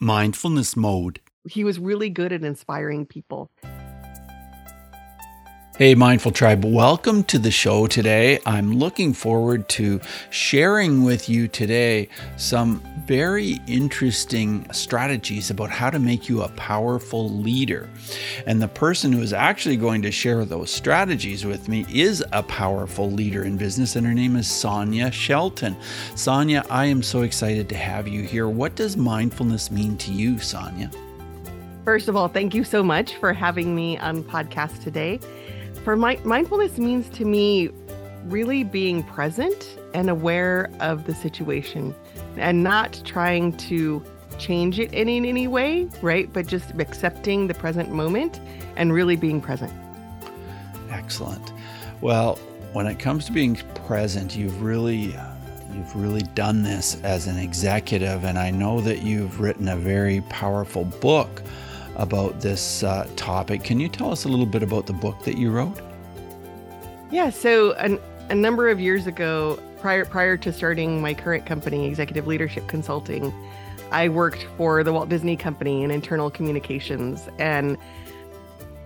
mindfulness mode. He was really good at inspiring people. Hey, Mindful Tribe, welcome to the show today. I'm looking forward to sharing with you today some very interesting strategies about how to make you a powerful leader. And the person who is actually going to share those strategies with me is a powerful leader in business, and her name is Sonya Shelton. Sonya, I am so excited to have you here. What does mindfulness mean to you, Sonya? First of all, thank you so much for having me on podcast today for my, mindfulness means to me really being present and aware of the situation and not trying to change it in, in any way, right? But just accepting the present moment and really being present. Excellent. Well, when it comes to being present, you've really you've really done this as an executive and I know that you've written a very powerful book about this uh, topic. Can you tell us a little bit about the book that you wrote? Yeah, so an, a number of years ago, prior prior to starting my current company, Executive Leadership Consulting, I worked for the Walt Disney Company in internal communications, and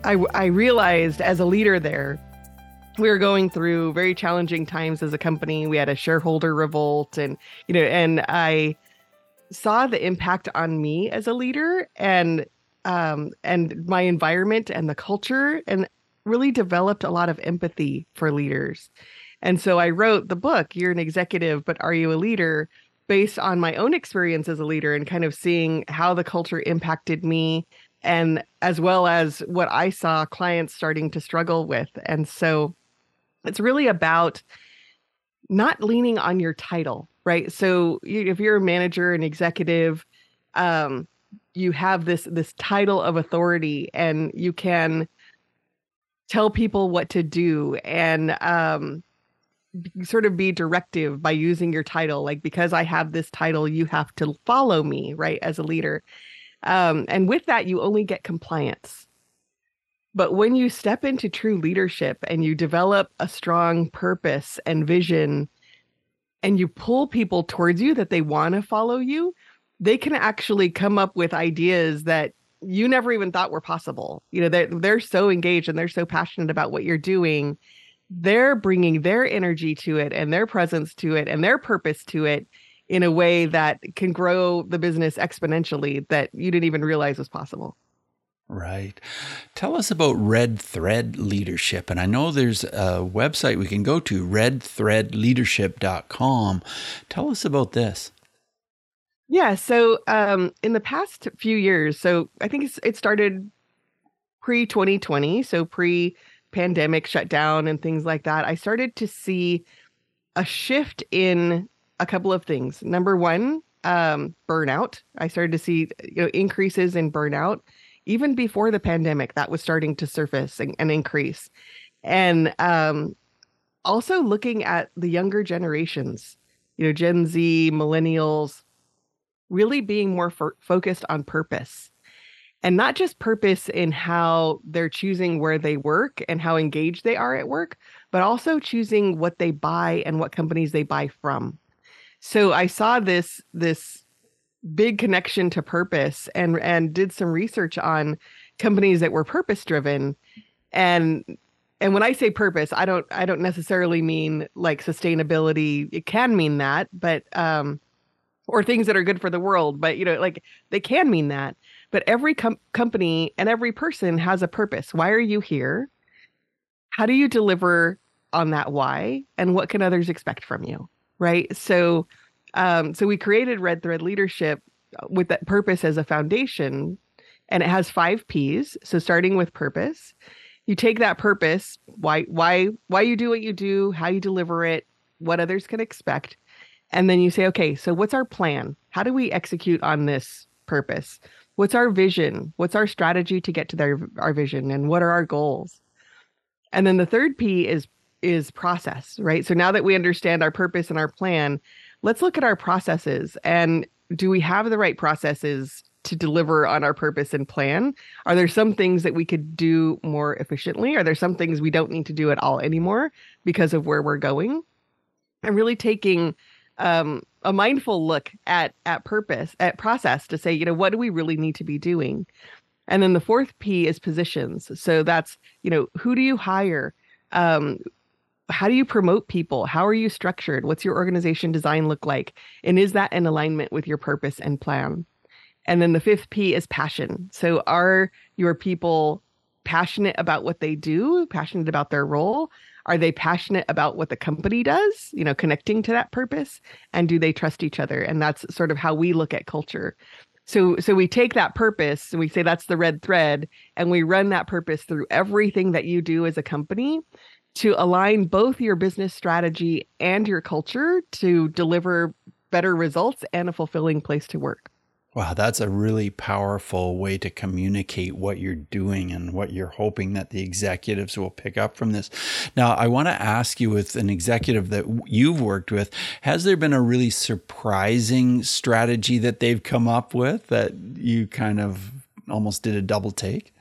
I, I realized as a leader there, we were going through very challenging times as a company. We had a shareholder revolt, and you know, and I saw the impact on me as a leader, and um, and my environment and the culture. And really developed a lot of empathy for leaders. And so I wrote the book, You're an Executive, but Are You a Leader? based on my own experience as a leader and kind of seeing how the culture impacted me and as well as what I saw clients starting to struggle with. And so it's really about not leaning on your title, right? So if you're a manager and executive, um, you have this this title of authority and you can tell people what to do and um sort of be directive by using your title like because i have this title you have to follow me right as a leader. Um and with that you only get compliance. But when you step into true leadership and you develop a strong purpose and vision and you pull people towards you that they want to follow you, they can actually come up with ideas that you never even thought were possible. You know, they're, they're so engaged and they're so passionate about what you're doing. They're bringing their energy to it and their presence to it and their purpose to it in a way that can grow the business exponentially that you didn't even realize was possible. Right. Tell us about Red Thread Leadership. And I know there's a website we can go to, redthreadleadership.com. Tell us about this. Yeah. So um, in the past few years, so I think it started pre 2020, so pre pandemic shutdown and things like that. I started to see a shift in a couple of things. Number one, um, burnout. I started to see you know increases in burnout even before the pandemic. That was starting to surface and, and increase, and um, also looking at the younger generations. You know, Gen Z, millennials really being more fo- focused on purpose and not just purpose in how they're choosing where they work and how engaged they are at work, but also choosing what they buy and what companies they buy from. So I saw this this big connection to purpose and and did some research on companies that were purpose driven and and when I say purpose, I don't I don't necessarily mean like sustainability. It can mean that, but um or things that are good for the world but you know like they can mean that. But every com- company and every person has a purpose. Why are you here? How do you deliver on that why? And what can others expect from you right? So um so we created red thread leadership uh, with that purpose as a foundation and it has 5 Ps. So starting with purpose you take that purpose why why why you do what you do how you deliver it what others can expect and then you say, okay, so what's our plan? How do we execute on this purpose? What's our vision? What's our strategy to get to their, our vision? And what are our goals? And then the third P is is process, right? So now that we understand our purpose and our plan, let's look at our processes and do we have the right processes to deliver on our purpose and plan? Are there some things that we could do more efficiently? Are there some things we don't need to do at all anymore because of where we're going? And really taking um, a mindful look at at purpose at process to say you know what do we really need to be doing? And then the fourth p is positions. So that's you know who do you hire? Um how do you promote people? How are you structured? What's your organization design look like? And is that in alignment with your purpose and plan? And then the fifth p is passion. So are your people passionate about what they do passionate about their role are they passionate about what the company does you know connecting to that purpose? And do they trust each other? And that's sort of how we look at culture. So so we take that purpose and we say that's the red thread and we run that purpose through everything that you do as a company to align both your business strategy and your culture to deliver better results and a fulfilling place to work Wow, that's a really powerful way to communicate what you're doing and what you're hoping that the executives will pick up from this. Now, I want to ask you with an executive that you've worked with, has there been a really surprising strategy that they've come up with that you kind of almost did a double take?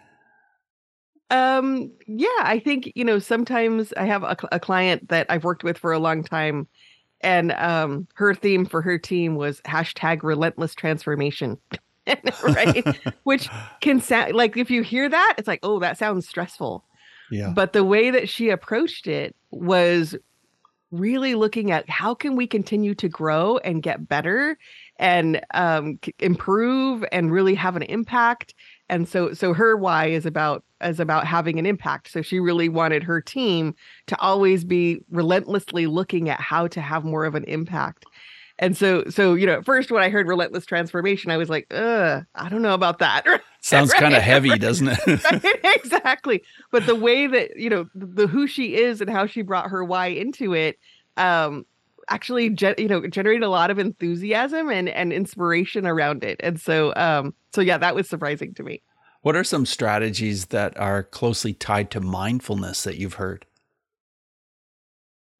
Um, yeah, I think, you know, sometimes I have a, a client that I've worked with for a long time and um, her theme for her team was hashtag relentless transformation. right which can sound like if you hear that it's like oh that sounds stressful. Yeah. But the way that she approached it was really looking at how can we continue to grow and get better and um, improve and really have an impact and so so her why is about is about having an impact so she really wanted her team to always be relentlessly looking at how to have more of an impact and so so you know at first when i heard relentless transformation i was like uh i don't know about that sounds right? kind of heavy doesn't it right? exactly but the way that you know the who she is and how she brought her why into it um actually ge- you know generated a lot of enthusiasm and and inspiration around it. And so um so yeah that was surprising to me. What are some strategies that are closely tied to mindfulness that you've heard?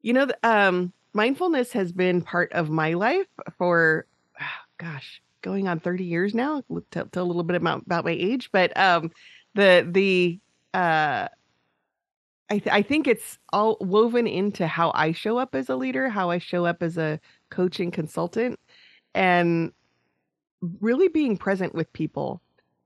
You know um mindfulness has been part of my life for gosh going on 30 years now tell, tell a little bit about, about my age. But um the the uh I, th- I think it's all woven into how I show up as a leader, how I show up as a coaching consultant, and really being present with people.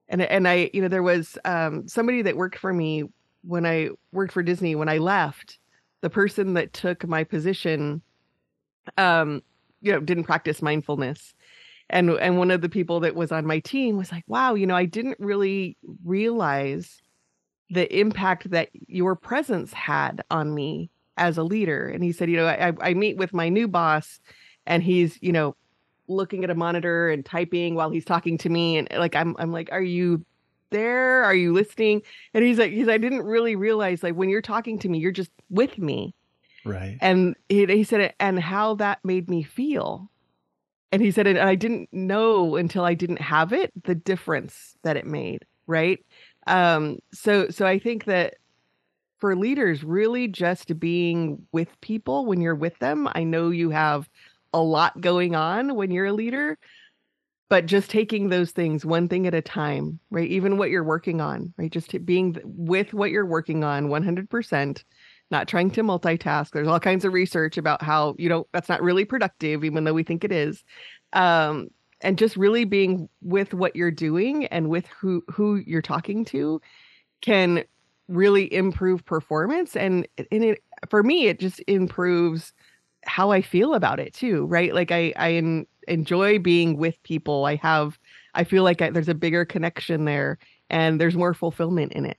And and I, you know, there was um, somebody that worked for me when I worked for Disney. When I left, the person that took my position, um, you know, didn't practice mindfulness, and and one of the people that was on my team was like, "Wow, you know, I didn't really realize." The impact that your presence had on me as a leader. And he said, you know, I, I meet with my new boss and he's, you know, looking at a monitor and typing while he's talking to me. And like, I'm, I'm like, are you there? Are you listening? And he's like, he's, I didn't really realize like when you're talking to me, you're just with me. Right. And he, he said, and how that made me feel. And he said, and I didn't know until I didn't have it, the difference that it made. Right. Um, so so I think that for leaders, really just being with people when you're with them. I know you have a lot going on when you're a leader, but just taking those things one thing at a time, right? Even what you're working on, right? Just being with what you're working on 100%, not trying to multitask. There's all kinds of research about how, you know, that's not really productive, even though we think it is. Um, and just really being with what you're doing and with who who you're talking to can really improve performance and and it for me it just improves how I feel about it too right like I I en- enjoy being with people I have I feel like I, there's a bigger connection there and there's more fulfillment in it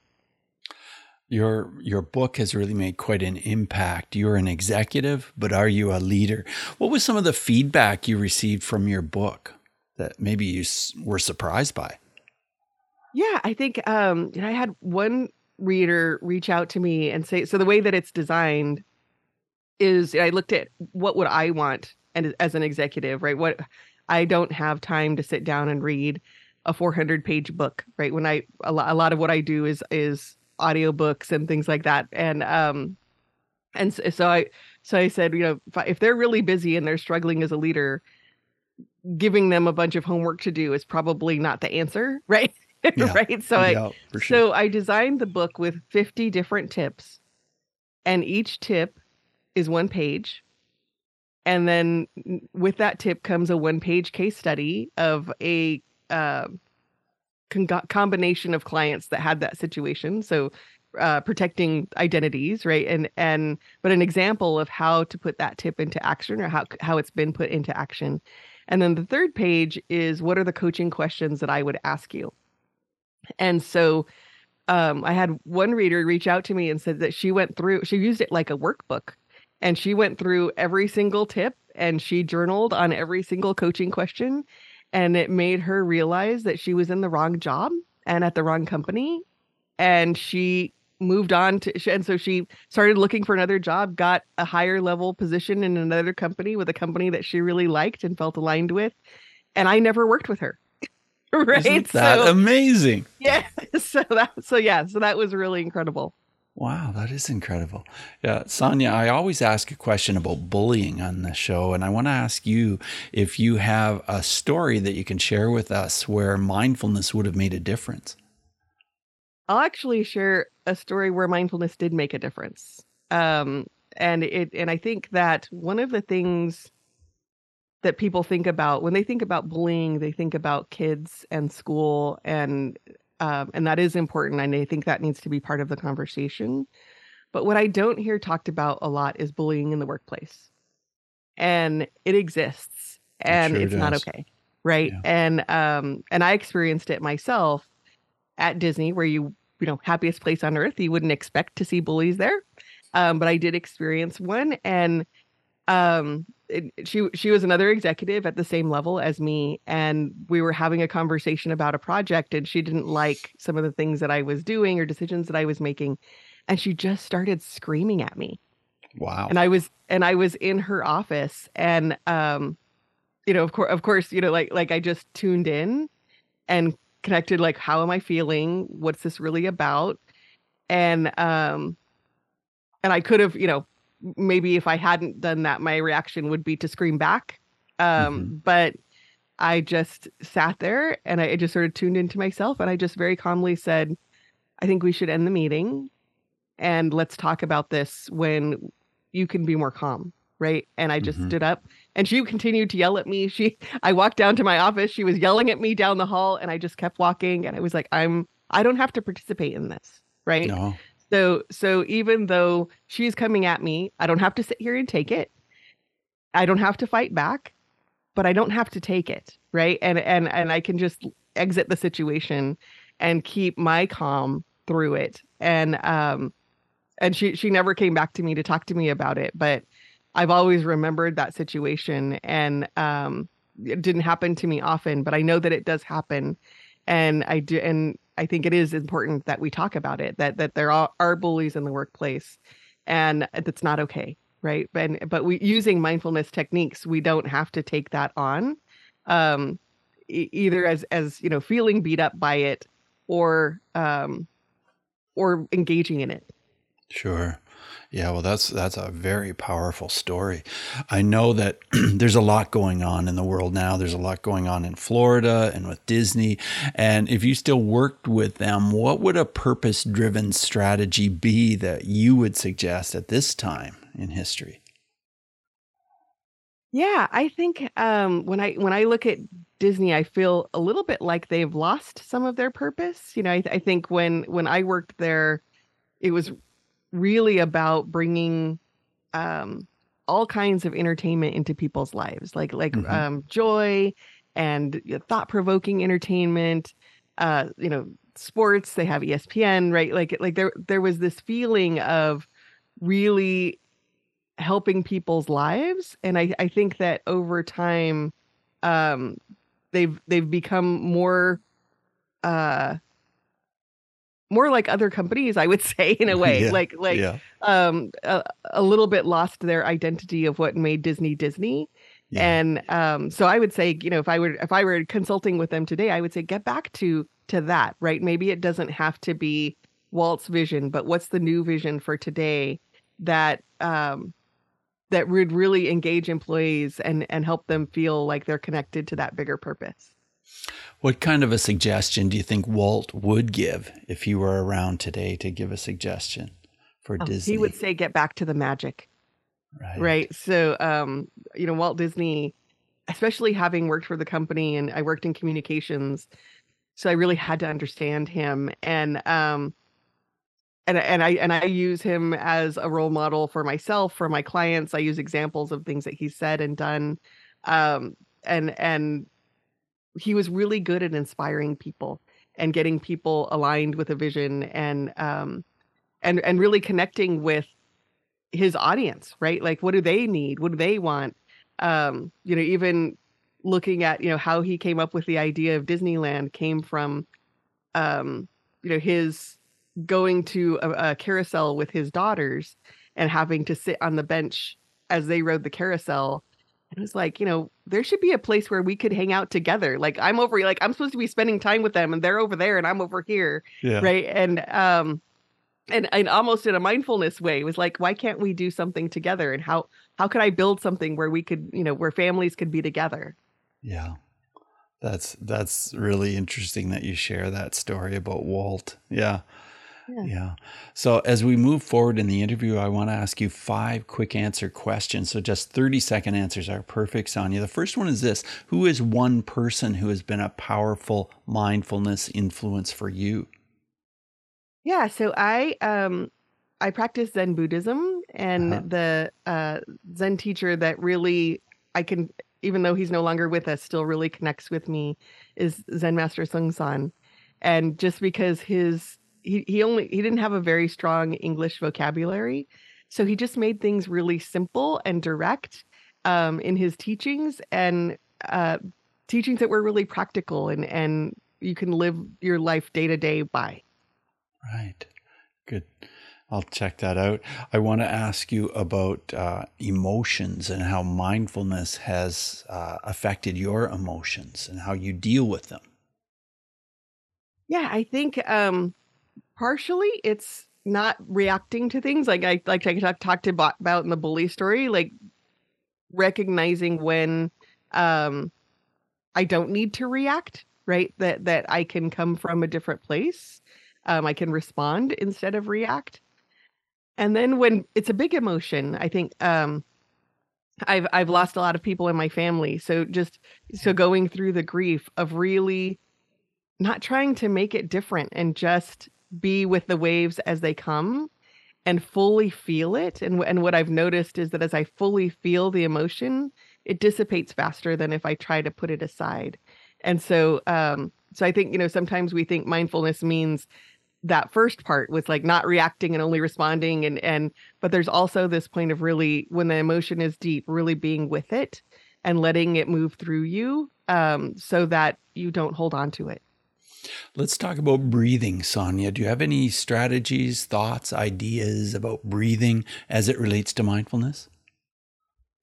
your your book has really made quite an impact. You're an executive, but are you a leader? What was some of the feedback you received from your book? That maybe you were surprised by? Yeah, I think um, I had one reader reach out to me and say, so the way that it's designed is I looked at what would I want and as an executive, right? What I don't have time to sit down and read a 400 page book, right? When I a lot, of what I do is is audiobooks and things like that, and um, and so, so I so I said, you know, if, I, if they're really busy and they're struggling as a leader, giving them a bunch of homework to do is probably not the answer, right? Yeah. right. So yeah, I sure. so I designed the book with 50 different tips and each tip is one page And then with that tip comes a one page case study of a uh, con- combination of clients that had that situation. So uh, protecting identities, right? And and but an example of how to put that tip into action or how how it's been put into action. And then the third page is what are the coaching questions that I would ask you? And so um, I had one reader reach out to me and said that she went through, she used it like a workbook and she went through every single tip and she journaled on every single coaching question. And it made her realize that she was in the wrong job and at the wrong company. And she moved on to, and so she started looking for another job, got a higher level position in another company with a company that she really liked and felt aligned with. And I never worked with her. right? Isn't that so, amazing? Yeah. So that so yeah, so that was really incredible. Wow, that is incredible. Yeah, Sonya, I always ask a question about bullying on the show, and I want to ask you if you have a story that you can share with us where mindfulness would have made a difference. I'll actually share a story where mindfulness did make a difference. Um, and it and I think that one of the things that people think about when they think about bullying they think about kids and school and um, and that is important and i think that needs to be part of the conversation but what i don't hear talked about a lot is bullying in the workplace and it exists and it sure it's does. not okay right yeah. and um and i experienced it myself at disney where you you know happiest place on earth you wouldn't expect to see bullies there um but i did experience one and um it, she she was another executive at the same level as me and we were having a conversation about a project and she didn't like some of the things that I was doing or decisions that I was making and she just started screaming at me. Wow. And I was and I was in her office and um you know of course of course you know like like I just tuned in and connected like how am I feeling? What's this really about? And um and I could have, you know, maybe if I hadn't done that, my reaction would be to scream back. Um, mm-hmm. But I just sat there and I just sort of tuned into myself and I just very calmly said, I think we should end the meeting and let's talk about this when you can be more calm. Right. And I just mm-hmm. stood up and she continued to yell at me. She, I walked down to my office. She was yelling at me down the hall and I just kept walking. And I was like, I'm, I don't have to participate in this. Right. No. So so even though she's coming at me, I don't have to sit here and take it. I don't have to fight back, but I don't have to take it, right? And and and I can just exit the situation and keep my calm through it. And um and she she never came back to me to talk to me about it, but I've always remembered that situation and um it didn't happen to me often, but I know that it does happen. And I do and I think it is important that we talk about it that that there are, are bullies in the workplace and that's not okay right but but we using mindfulness techniques we don't have to take that on um either as as you know feeling beat up by it or um or engaging in it sure yeah, well, that's that's a very powerful story. I know that there's a lot going on in the world now. There's a lot going on in Florida and with Disney. And if you still worked with them, what would a purpose-driven strategy be that you would suggest at this time in history? Yeah, I think um, when I when I look at Disney, I feel a little bit like they've lost some of their purpose. You know, I, I think when when I worked there, it was really about bringing um, all kinds of entertainment into people's lives, like like mm-hmm. um, joy and thought provoking entertainment. Uh, you know, sports. They have ESPN, right? Like like there there was this feeling of really helping people's lives, and I I think that over time, um, they've they've become more uh more like other companies i would say in a way yeah, like like yeah. um a, a, little bit lost their identity of what made disney disney yeah. and um so i would say you know if i were if i were consulting with them today i would say get back to to that right maybe it doesn't have to be walt's vision but what's the new vision for today that um that would really engage employees and and help them feel like they're connected to that bigger purpose what kind of a suggestion do you think Walt would give if he were around today to give a suggestion for oh, Disney? He would say, get back to the magic. Right. Right. So, um, you know, Walt Disney, especially having worked for the company and I worked in communications, so I really had to understand him and um and and I and I use him as a role model for myself, for my clients. I use examples of things that he said and done. Um and and he was really good at inspiring people and getting people aligned with a vision and um and and really connecting with his audience, right? Like what do they need? What do they want? Um, you know, even looking at, you know, how he came up with the idea of Disneyland came from um, you know, his going to a, a carousel with his daughters and having to sit on the bench as they rode the carousel it was like, you know, there should be a place where we could hang out together. Like I'm over like I'm supposed to be spending time with them and they're over there and I'm over here. Yeah. Right. And um and and almost in a mindfulness way was like why can't we do something together and how how could i build something where we could you know where families could be together yeah that's that's really interesting that you share that story about walt yeah yeah. yeah. So as we move forward in the interview, I want to ask you five quick answer questions. So just 30 second answers are perfect, Sonya. The first one is this Who is one person who has been a powerful mindfulness influence for you? Yeah, so I um I practice Zen Buddhism and uh-huh. the uh Zen teacher that really I can even though he's no longer with us still really connects with me is Zen Master Seung Sahn. And just because his he he only he didn't have a very strong English vocabulary, so he just made things really simple and direct um in his teachings and uh teachings that were really practical and and you can live your life day to day by. Right. Good. I'll check that out. I want to ask you about uh, emotions and how mindfulness has uh, affected your emotions and how you deal with them. Yeah, I think um, partially it's not reacting to things like I like I talked about in the bully story, like recognizing when um, I don't need to react, right? That that I can come from a different place um, I can respond instead of react. And then when it's a big emotion, I think um, I've I've lost a lot of people in my family. So just so going through the grief of really not trying to make it different and just be with the waves as they come and fully feel it. And and what I've noticed is that as I fully feel the emotion, it dissipates faster than if I try to put it aside. And so um so I think you know sometimes we think mindfulness means that first part was like not reacting and only responding and and but there's also this point of really when the emotion is deep really being with it and letting it move through you um so that you don't hold on to it let's talk about breathing sonya. Do you have any strategies thoughts ideas about breathing as it relates to mindfulness?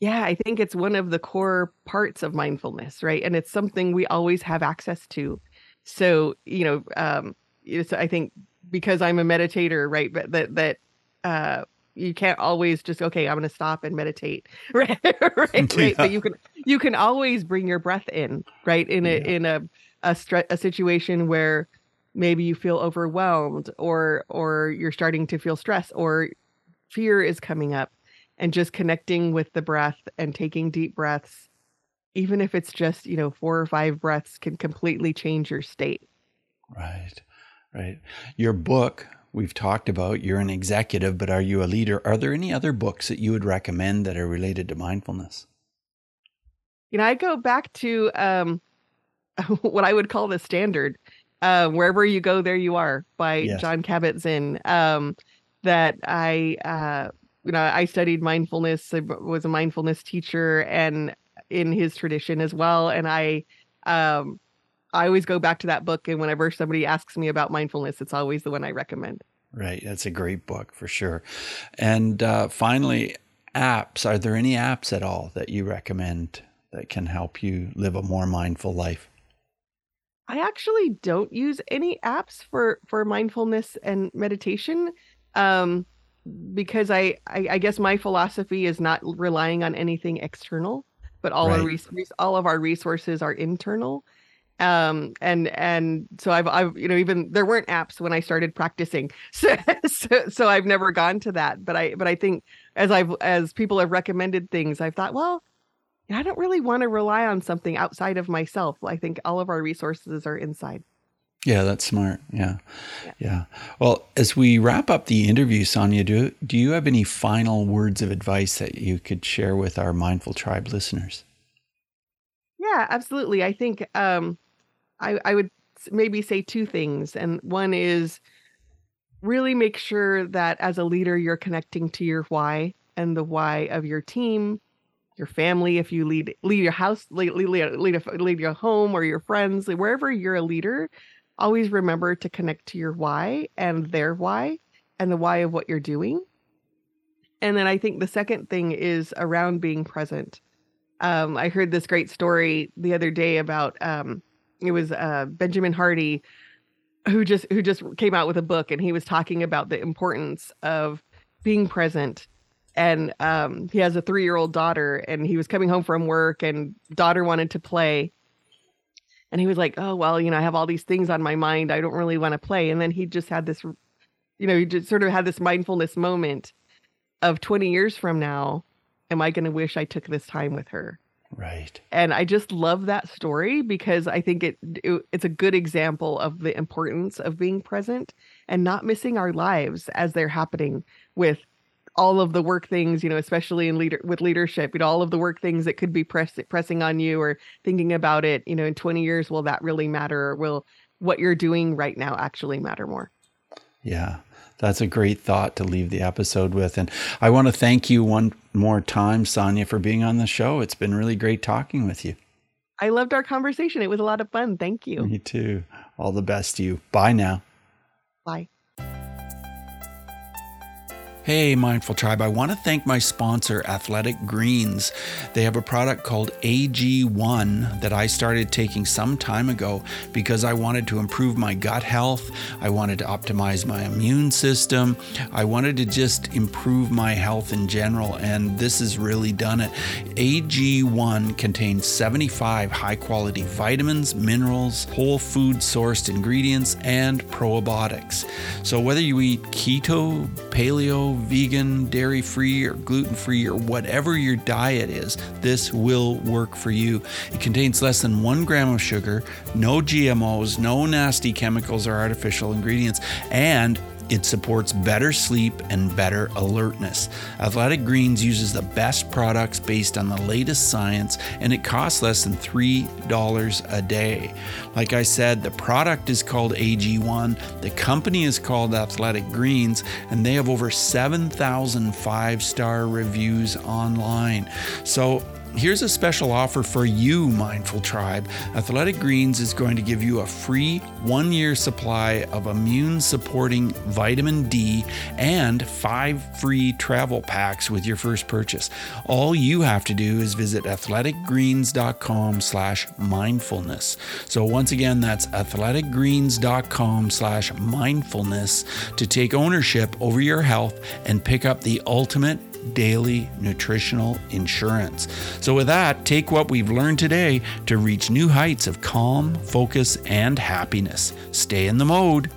Yeah i think it's one of the core parts of mindfulness right? And it's something we always have access to. So you know um it's, I think because I'm a meditator, right? But that that uh, you can't always just okay. I'm going to stop and meditate, right? right, right. Yeah. But you can you can always bring your breath in, right? In a yeah. in a a, stre- a situation where maybe you feel overwhelmed or or you're starting to feel stress or fear is coming up and just connecting with the breath and taking deep breaths even if it's just you know four or five breaths can completely change your state right Right. Your book, we've talked about, you're an executive, but are you a leader? Are there any other books that you would recommend that are related to mindfulness? You know, I go back to um, what I would call the standard. Uh, wherever you go, there you are by yes. Jon Kabat-Zinn. Um, that I, uh, you know, I studied mindfulness. I was a mindfulness teacher, and in his tradition as well. And I um, I always go back to that book, and whenever somebody asks me about mindfulness, it's always the one I recommend. Right, that's a great book for sure. And uh, finally, apps. Are there any apps at all that you recommend that can help you live a more mindful life? I actually don't use any apps for for mindfulness and meditation. Um, because I, I, I guess my philosophy is not relying on anything external, but all right. our res- all of our resources are internal. Um and and so i've i've you know even there weren't apps when i started practicing so so, so i've never gone to that but i but i think as i've as people have recommended things i've thought well i don't really want to rely on something outside of myself i think all of our resources are inside yeah, that's smart. Yeah. yeah. yeah. Well, as we wrap up the interview, Sonya, do, do you have any final words of advice that you could share with our Mindful Tribe listeners? Yeah, absolutely. I think um, I, I would maybe say two things. And one is really make sure that as a leader, you're connecting to your why and the why of your team, your family. If you lead lead your house, lead lead, lead, lead your home or your friends, wherever you're a leader, always remember to connect to your why and their why and the why of what you're doing. And then I think the second thing is around being present. Um, I heard this great story the other day about um, it was uh, Benjamin Hardy who just who just came out with a book and he was talking about the importance of being present. And um, he has a three-year-old daughter and he was coming home from work and daughter wanted to play. And he was like oh well you know i have all these things on my mind. I don't really want to play. And then he just had this you know he just sort of had this mindfulness moment of 20 years from now am i going to wish i took this time with her Right. And I just love that story because I think it, it, it's a good example of the importance of being present and not missing our lives as they're happening with all of the work things, you know, especially in leader with leadership, you know, all of the work things that could be press, pressing on you or thinking about it, you know, in 20 years, will that really matter? Or will what you're doing right now actually matter more? Yeah. That's a great thought to leave the episode with. And I want to thank you one more time, Sonya, for being on the show. It's been really great talking with you. I loved our conversation. It was a lot of fun. Thank you. Me too. All the best to you. Bye now. Bye. Hey, Mindful Tribe, I want to thank my sponsor, Athletic Greens. They have a product called AG1 that I started taking some time ago because I wanted to improve my gut health. I wanted to optimize my immune system. I wanted to just improve my health in general, and this has really done it. AG1 contains 75 high quality vitamins, minerals, whole food sourced ingredients, and probiotics. So, whether you eat keto, paleo, vegan, dairy free, or gluten free, or whatever your diet is, this will work for you. It contains less than one gram of sugar, no GMOs, no nasty chemicals or artificial ingredients, and it supports better sleep and better alertness. Athletic Greens uses the best products based on the latest science, and it costs less than $3 a day. Like I said, the product is called AG1, the company is called Athletic Greens, and they have over 7,000 five star reviews online. So Here's a special offer for you, Mindful Tribe. Athletic Greens is going to give you a free one year supply of immune supporting vitamin D and five free travel packs with your first purchase. All you have to do is visit athleticgreens.com slash mindfulness. So once again, that's athleticgreens.com slash mindfulness to take ownership over your health and pick up the ultimate daily nutritional insurance. So, with that, take what we've learned today to reach new heights of calm, focus, and happiness. Stay in the mode.